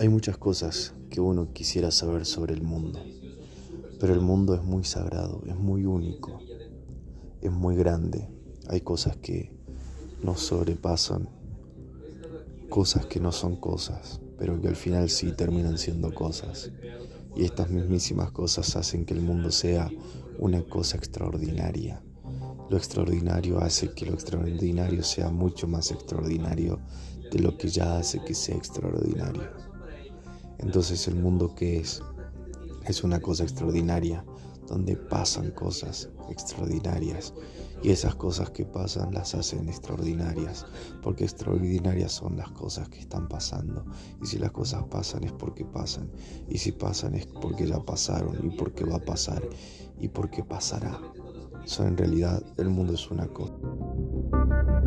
Hay muchas cosas que uno quisiera saber sobre el mundo, pero el mundo es muy sagrado, es muy único, es muy grande. Hay cosas que nos sobrepasan, cosas que no son cosas, pero que al final sí terminan siendo cosas. Y estas mismísimas cosas hacen que el mundo sea una cosa extraordinaria. Lo extraordinario hace que lo extraordinario sea mucho más extraordinario de lo que ya hace que sea extraordinario. Entonces el mundo que es es una cosa extraordinaria, donde pasan cosas extraordinarias y esas cosas que pasan las hacen extraordinarias, porque extraordinarias son las cosas que están pasando y si las cosas pasan es porque pasan y si pasan es porque ya pasaron y porque va a pasar y porque pasará. Son en realidad el mundo es una cosa.